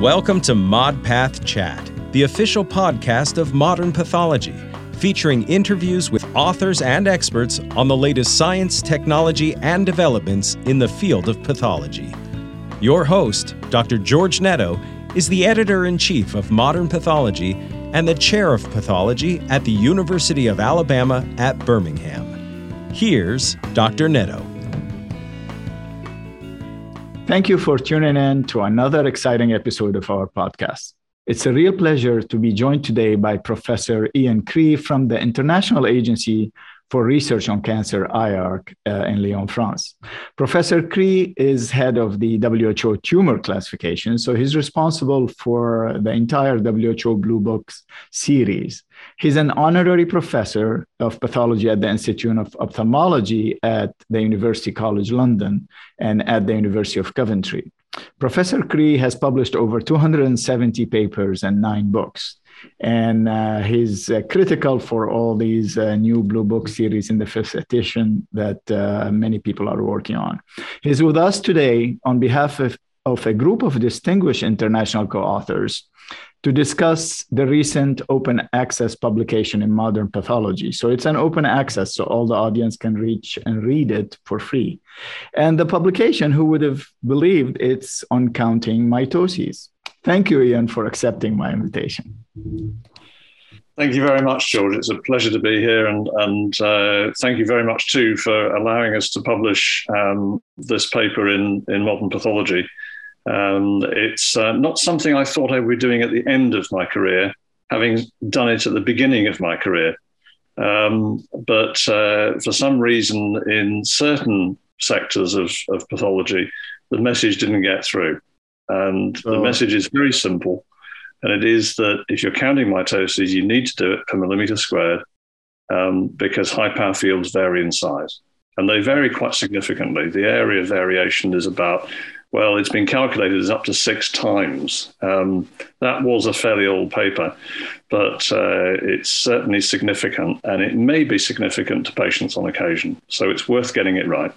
Welcome to ModPath Chat, the official podcast of modern pathology, featuring interviews with authors and experts on the latest science, technology, and developments in the field of pathology. Your host, Dr. George Netto, is the editor in chief of Modern Pathology and the chair of pathology at the University of Alabama at Birmingham. Here's Dr. Netto. Thank you for tuning in to another exciting episode of our podcast. It's a real pleasure to be joined today by Professor Ian Cree from the International Agency for Research on Cancer, IARC, uh, in Lyon, France. Professor Cree is head of the WHO tumor classification, so he's responsible for the entire WHO Blue Books series. He's an honorary professor of pathology at the Institute of Ophthalmology at the University College London and at the University of Coventry. Professor Cree has published over 270 papers and nine books and uh, he's uh, critical for all these uh, new blue book series in the fifth edition that uh, many people are working on. He's with us today on behalf of, of a group of distinguished international co-authors to discuss the recent open access publication in modern pathology. So it's an open access so all the audience can reach and read it for free. And the publication who would have believed it's on counting mitoses Thank you, Ian, for accepting my invitation. Thank you very much, George. It's a pleasure to be here, and and uh, thank you very much too for allowing us to publish um, this paper in in Modern Pathology. Um, it's uh, not something I thought I would be doing at the end of my career, having done it at the beginning of my career. Um, but uh, for some reason, in certain sectors of, of pathology, the message didn't get through. And oh. the message is very simple. And it is that if you're counting mitoses, you need to do it per millimeter squared um, because high power fields vary in size. And they vary quite significantly. The area of variation is about, well, it's been calculated as up to six times. Um, that was a fairly old paper, but uh, it's certainly significant and it may be significant to patients on occasion. So it's worth getting it right.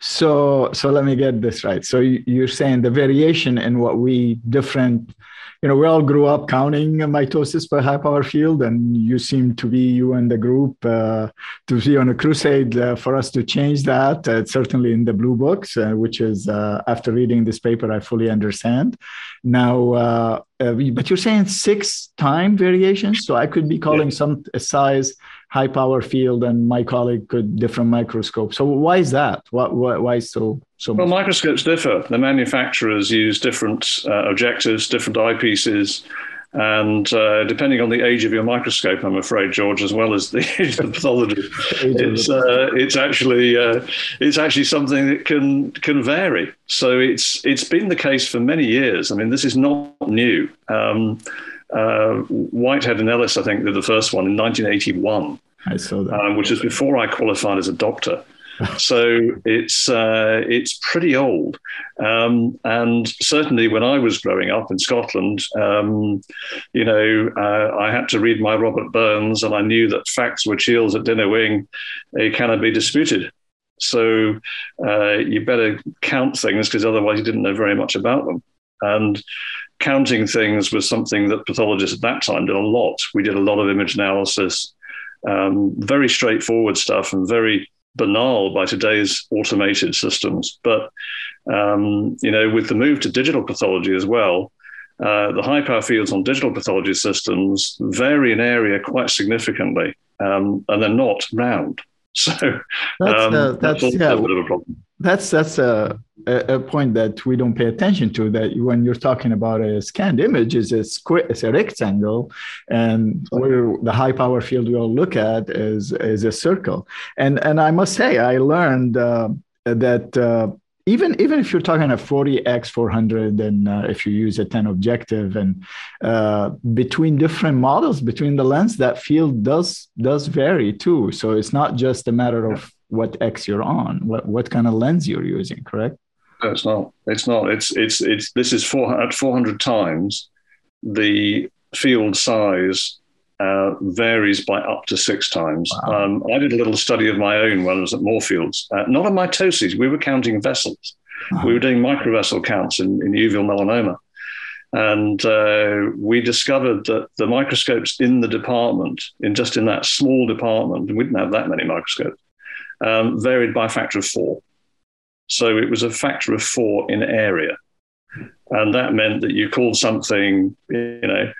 So, so let me get this right. So you're saying the variation in what we different, you know, we all grew up counting mitosis per high power field, and you seem to be you and the group uh, to be on a crusade uh, for us to change that. Uh, certainly in the blue books, uh, which is uh, after reading this paper, I fully understand. Now, uh, but you're saying six time variations, so I could be calling yeah. some size high power field and my colleague could different microscope. So why is that? Why, why, why so so? Well, microscopes differ. The manufacturers use different uh, objectives, different eyepieces. And uh, depending on the age of your microscope, I'm afraid, George, as well as the age of the pathology, it's uh, it's actually uh, it's actually something that can can vary. So it's it's been the case for many years. I mean, this is not new. Um, uh, Whitehead and Ellis, I think, did the first one in 1981. I saw that. Um, which is before I qualified as a doctor. So it's uh, it's pretty old, um, and certainly when I was growing up in Scotland, um, you know, uh, I had to read my Robert Burns, and I knew that facts were chiels at dinner wing, they cannot be disputed. So uh, you better count things because otherwise you didn't know very much about them. And counting things was something that pathologists at that time did a lot. We did a lot of image analysis, um, very straightforward stuff and very banal by today's automated systems. But um, you know, with the move to digital pathology as well, uh, the high power fields on digital pathology systems vary in area quite significantly, um, and they're not round. So that's, uh, um, that's, that's yeah, a bit of a problem. That's that's a, a point that we don't pay attention to. That when you're talking about a scanned image, is a square, it's a rectangle, and where the high power field we'll look at is is a circle. And and I must say, I learned uh, that. Uh, even even if you're talking a 40x 400 and uh, if you use a 10 objective and uh, between different models between the lens that field does does vary too so it's not just a matter of what x you're on what what kind of lens you're using correct no, it's not it's not it's it's it's this is 400 at 400 times the field size uh, varies by up to six times. Wow. Um, I did a little study of my own when I was at Moorfields, uh, not on mitoses, we were counting vessels. Wow. We were doing microvessel counts in, in uveal melanoma. And uh, we discovered that the microscopes in the department, in just in that small department, we didn't have that many microscopes, um, varied by a factor of four. So it was a factor of four in area. And that meant that you called something, you know,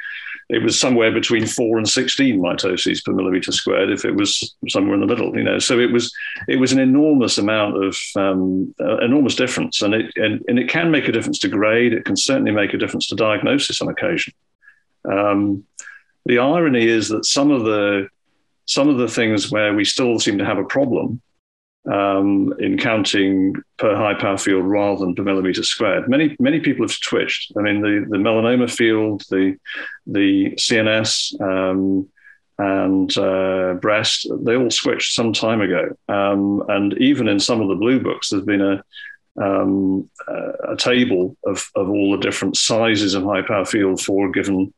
it was somewhere between four and 16 mitoses per millimeter squared if it was somewhere in the middle, you know. So it was it was an enormous amount of um, uh, enormous difference, and it and, and, it can make a difference to grade. It can certainly make a difference to diagnosis on occasion. Um, the irony is that some of the some of the things where we still seem to have a problem um, in counting per high power field rather than per millimeter squared. Many many people have switched. I mean, the, the melanoma field, the the CNS, um, and uh, breast, they all switched some time ago. Um, and even in some of the blue books, there's been a um, a table of, of all the different sizes of high power field for a given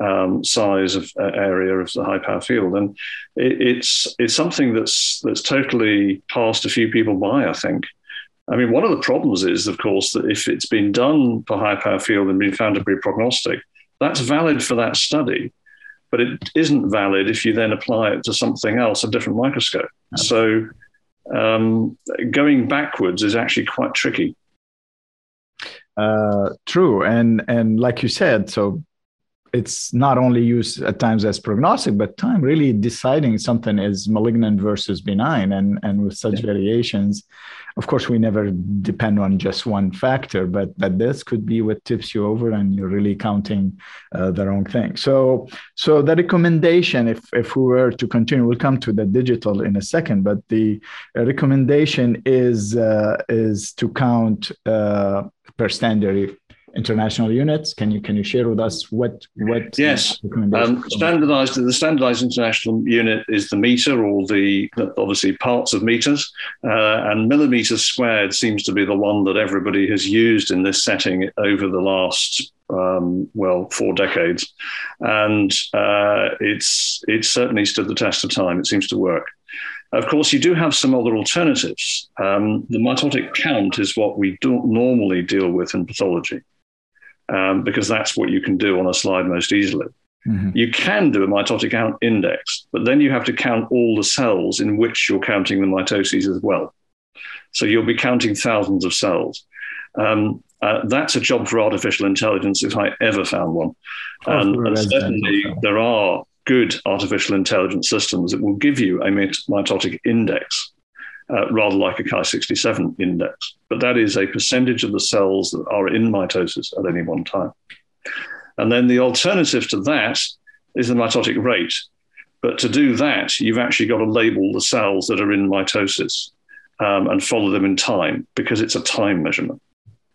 um, size of uh, area of the high power field, and it, it's it's something that's that's totally passed a few people by. I think. I mean, one of the problems is, of course, that if it's been done for high power field and been found to be prognostic, that's valid for that study, but it isn't valid if you then apply it to something else, a different microscope. So um, going backwards is actually quite tricky. Uh, true, and and like you said, so it's not only used at times as prognostic, but time really deciding something is malignant versus benign. And, and with such yeah. variations, of course, we never depend on just one factor, but that this could be what tips you over and you're really counting uh, the wrong thing. So, so the recommendation, if, if we were to continue, we'll come to the digital in a second, but the recommendation is, uh, is to count uh, per standard international units. Can you can you share with us what what? Yes, um, standardized. The standardized international unit is the meter, or the obviously parts of meters, uh, and millimeters squared seems to be the one that everybody has used in this setting over the last um, well four decades, and uh, it's it's certainly stood the test of time. It seems to work. Of course, you do have some other alternatives. Um, the mitotic count is what we don't normally deal with in pathology um, because that's what you can do on a slide most easily. Mm-hmm. You can do a mitotic count index, but then you have to count all the cells in which you're counting the mitoses as well. So you'll be counting thousands of cells. Um, uh, that's a job for artificial intelligence if I ever found one. Oh, and, and certainly there are good artificial intelligence systems that will give you a mitotic index uh, rather like a Ki67 index. But that is a percentage of the cells that are in mitosis at any one time. And then the alternative to that is the mitotic rate. But to do that, you've actually got to label the cells that are in mitosis um, and follow them in time because it's a time measurement.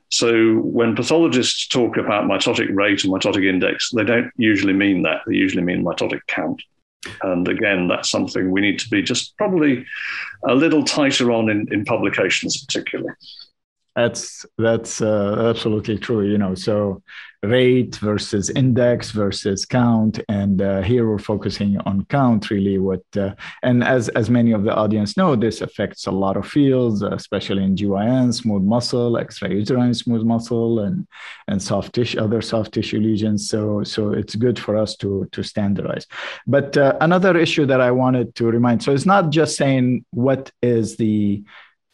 So when pathologists talk about mitotic rate and mitotic index, they don't usually mean that. They usually mean mitotic count. And again, that's something we need to be just probably a little tighter on in, in publications, particularly. That's that's uh, absolutely true. You know, so rate versus index versus count, and uh, here we're focusing on count really. What uh, and as as many of the audience know, this affects a lot of fields, especially in GYN, smooth muscle, extrauterine smooth muscle, and and soft tissue, other soft tissue lesions. So so it's good for us to to standardize. But uh, another issue that I wanted to remind, so it's not just saying what is the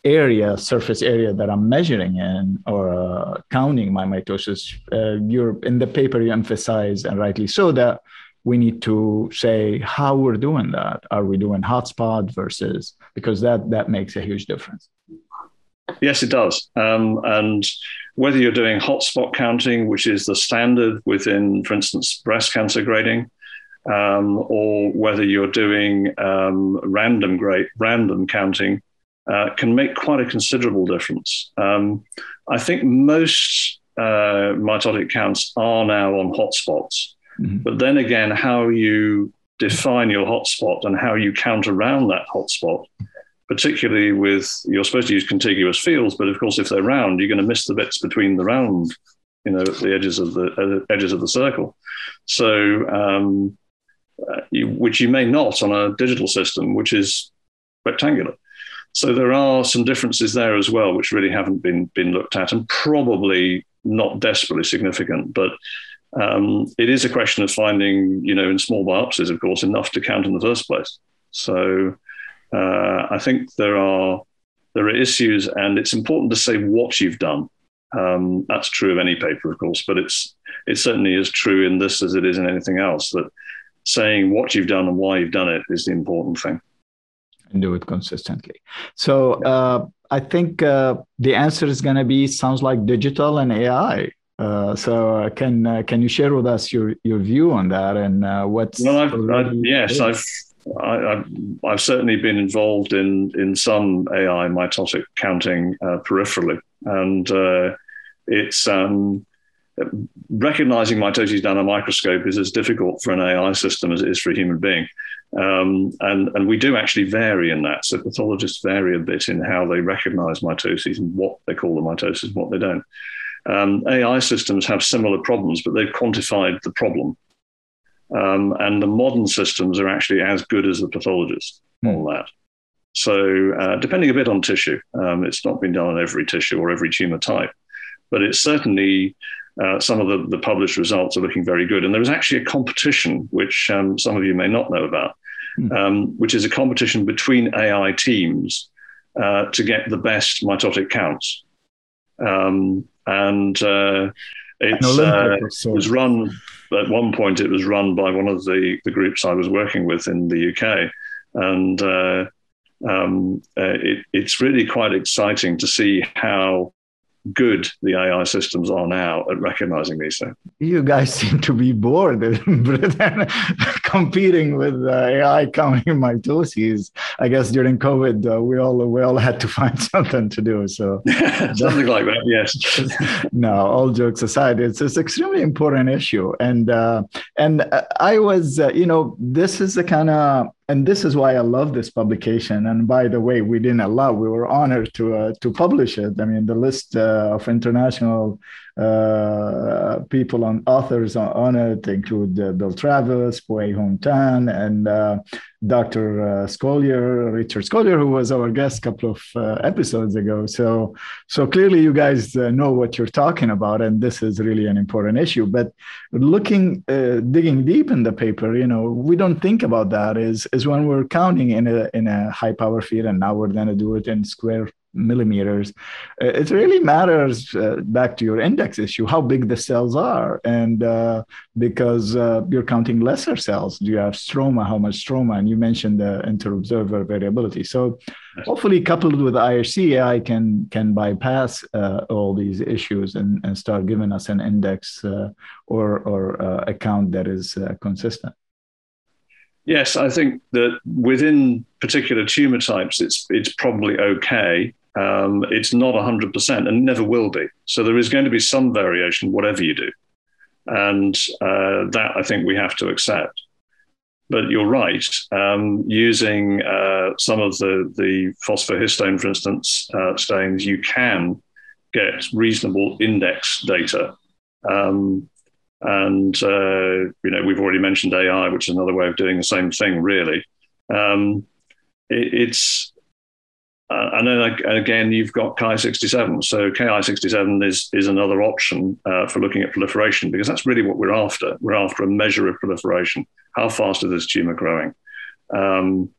area, surface area that I'm measuring in or uh, counting my mitosis, uh, you're in the paper you emphasize, and rightly so, that we need to say how we're doing that. Are we doing hotspot versus because that that makes a huge difference. Yes, it does. Um, and whether you're doing hotspot counting, which is the standard within, for instance, breast cancer grading, um, or whether you're doing um, random grade, random counting, uh, can make quite a considerable difference. Um, I think most uh, mitotic counts are now on hotspots, mm-hmm. but then again, how you define your hotspot and how you count around that hotspot, particularly with you're supposed to use contiguous fields, but of course, if they're round, you're going to miss the bits between the round, you know, the edges of the uh, edges of the circle. So, um, uh, you, which you may not on a digital system, which is rectangular. So there are some differences there as well, which really haven't been been looked at, and probably not desperately significant. But Um, it is a question of finding, you know, in small biopsies, of course, enough to count in the first place. So uh, I think there are there are issues, and it's important to say what you've done. Um, that's true of any paper, of course, but it's it certainly is true in this as it is in anything else. That saying what you've done and why you've done it is the important thing. And do it consistently. So uh, I think uh, the answer is going to be sounds like digital and AI. Uh, so uh, can uh, can you share with us your, your view on that and uh, what's well, I've, I, yes, I've I, have I've certainly been involved in in some AI mitotic counting uh, peripherally, and uh, it's um, recognizing mitoses down a microscope is as difficult for an AI system as it is for a human being. Um, and, and we do actually vary in that. So pathologists vary a bit in how they recognize mitoses and what they call the mitosis and what they don't. Um, AI systems have similar problems, but they've quantified the problem. Um, and the modern systems are actually as good as the pathologists mm. on that. So, uh, depending a bit on tissue, um, it's not been done on every tissue or every tumor type, but it's certainly uh, some of the, the, published results are looking very good. And there is actually a competition, which um, some of you may not know about, mm. which is a competition between AI teams uh, to get the best mitotic counts. Um, and uh, it's, uh, it was run at one point. It was run by one of the the groups I was working with in the UK, and uh, um, uh, it, it's really quite exciting to see how good the AI systems are now at recognizing these things. You guys seem to be bored in Britain competing with uh, AI counting mitoses. I guess during COVID, uh, we all we all had to find something to do. So something like that, yes. no, all jokes aside, it's it's extremely important issue, and uh, and I was, uh, you know, this is the kind of and this is why I love this publication. And by the way, we didn't allow; we were honored to uh, to publish it. I mean, the list uh, of international uh, people on authors on, it include uh, Bill Travis, Puay Hoon Tan, and uh, Dr. Uh, Scolyer, Richard Scolyer, who was our guest a couple of uh, episodes ago. So, so clearly, you guys know what you're talking about, and this is really an important issue. But looking, digging deep in the paper, you know, we don't think about that. Is is when we're counting in a in a high power field, and now we're going to do it in square millimeters. Uh, it really matters uh, back to your index issue how big the cells are, and uh, because uh, you're counting lesser cells. Do you have stroma? How much stroma? And you mentioned the interobserver variability. So hopefully, coupled with IHC, AI can can bypass uh, all these issues and, and start giving us an index uh, or or a count that is consistent. Yes, I think that within particular tumor types, it's it's probably okay. Um, it's not 100% and never will be. So there is going to be some variation, whatever you do. And uh, that I think we have to accept. But you're right. Um, using uh, some of the, the phosphohistone, for instance, uh, stains, you can get reasonable index data. Um, and, uh, you know, we've already mentioned AI, which is another way of doing the same thing, really. Um, it, it's uh, and then again, you've got Ki67. So Ki67 is is another option uh, for looking at proliferation because that's really what we're after. We're after a measure of proliferation. How fast is this tumor growing? Um,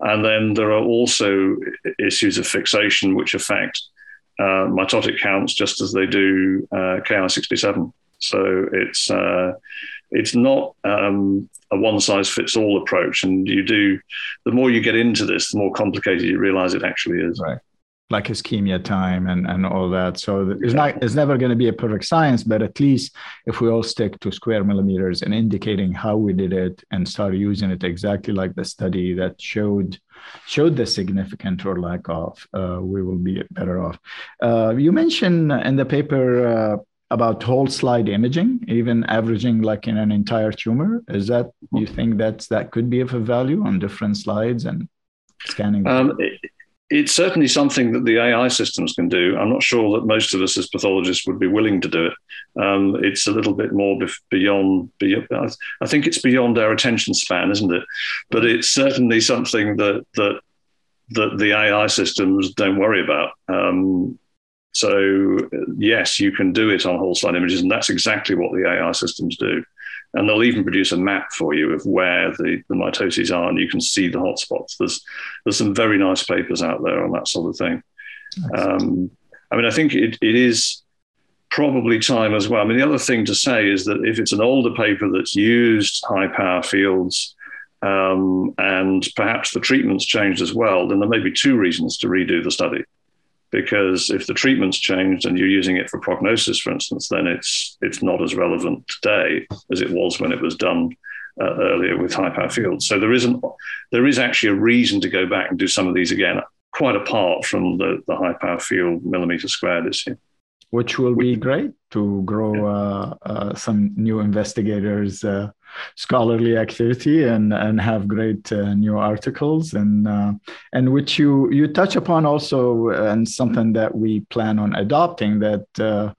and then there are also issues of fixation which affect uh, mitotic counts just as they do uh, Ki67. So it's uh, it's not um, a one size fits all approach. And you do, the more you get into this, the more complicated you realize it actually is. Right. Like ischemia time and, and all that. So it's not it's never going to be a perfect science, but at least if we all stick to square millimeters and indicating how we did it and start using it exactly like the study that showed showed the significant or lack of, uh, we will be better off. Uh, you mentioned in the paper uh, about whole slide imaging, even averaging like in an entire tumor? Is that you think that's that could be of a value on different slides and scanning? Um, it, it's certainly something that the AI systems can do. I'm not sure that most of us as pathologists would be willing to do it. Um, it's a little bit more beyond, beyond. I think it's beyond our attention span, isn't it? But it's certainly something that that that the AI systems don't worry about. Um, So, yes, you can do it on whole slide images, and that's exactly what the AI systems do. And they'll even produce a map for you of where the, the mitoses are, and you can see the hotspots. There's there's some very nice papers out there on that sort of thing. Um, I mean, I think it, it is probably time as well. I mean, the other thing to say is that if it's an older paper that's used high power fields um, and perhaps the treatment's changed as well, then there may be two reasons to redo the study. Because if the treatment's changed and you're using it for prognosis, for instance, then it's it's not as relevant today as it was when it was done uh, earlier with high power fields. So there isn't there is actually a reason to go back and do some of these again, quite apart from the, the high power field millimeter squared issue which will be great to grow uh, uh, some new investigators uh, scholarly activity and and have great uh, new articles and uh, and which you you touch upon also and something that we plan on adopting that uh,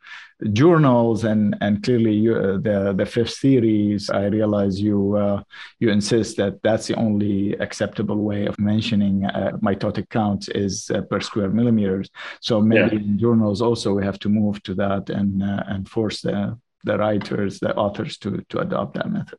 journals and and clearly you, uh, the the fifth series i realize you uh, you insist that that's the only acceptable way of mentioning uh, mitotic counts is uh, per square millimeters so maybe yeah. in journals also we have to move to that and uh, and force the the writers the authors to to adopt that method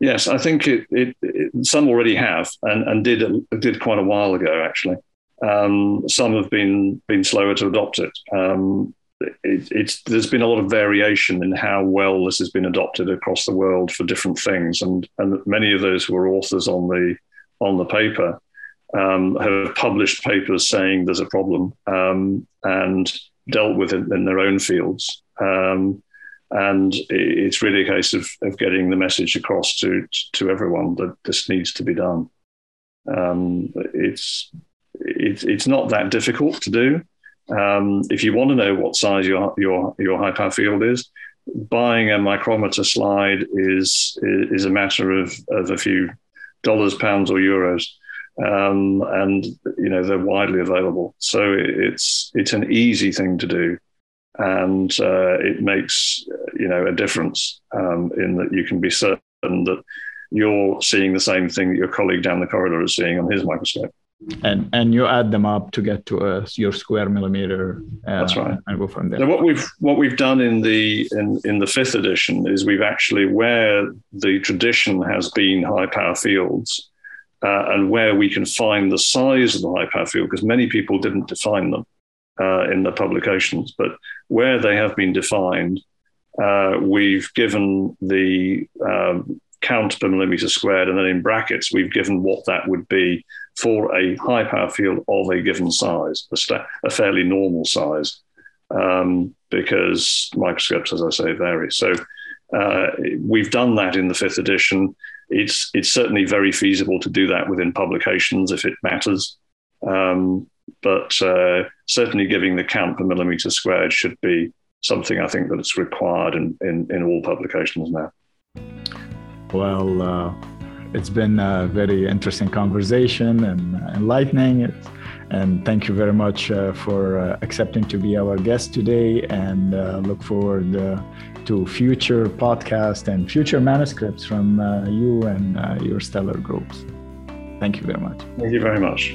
yes i think it, it, it some already have and and did did quite a while ago actually um, some have been been slower to adopt it. Um, it, it's there's been a lot of variation in how well this has been adopted across the world for different things, and and many of those who are authors on the on the paper um, have published papers saying there's a problem um, and dealt with it in their own fields. Um, and it's really a case of, of getting the message across to to everyone that this needs to be done. Um, it's it's it's not that difficult to do. Um, if you want to know what size your your your high power field is, buying a micrometer slide is is a matter of, of a few dollars, pounds, or euros, um, and you know they're widely available. So it's it's an easy thing to do, and uh, it makes you know a difference um, in that you can be certain that you're seeing the same thing that your colleague down the corridor is seeing on his microscope and and you add them up to get to a, your square millimeter. Uh, That's right. And go from there. So what we've what we've done in the in, in the fifth edition is we've actually where the tradition has been high power fields, uh, and where we can find the size of the high power field because many people didn't define them uh, in the publications, but where they have been defined, uh, we've given the um, count per millimeter squared, and then in brackets we've given what that would be for a high power field of a given size, a, sta- a fairly normal size, um, because microscopes, as I say, vary. So uh, we've done that in the fifth edition. It's it's certainly very feasible to do that within publications if it matters, um, but uh, certainly giving the count per millimeter squared should be something I think that's required in, in, in all publications now. Well, uh, it's been a very interesting conversation and enlightening. And thank you very much uh, for uh, accepting to be our guest today. And uh, look forward uh, to future podcasts and future manuscripts from uh, you and uh, your stellar groups. Thank you very much. Thank you very much.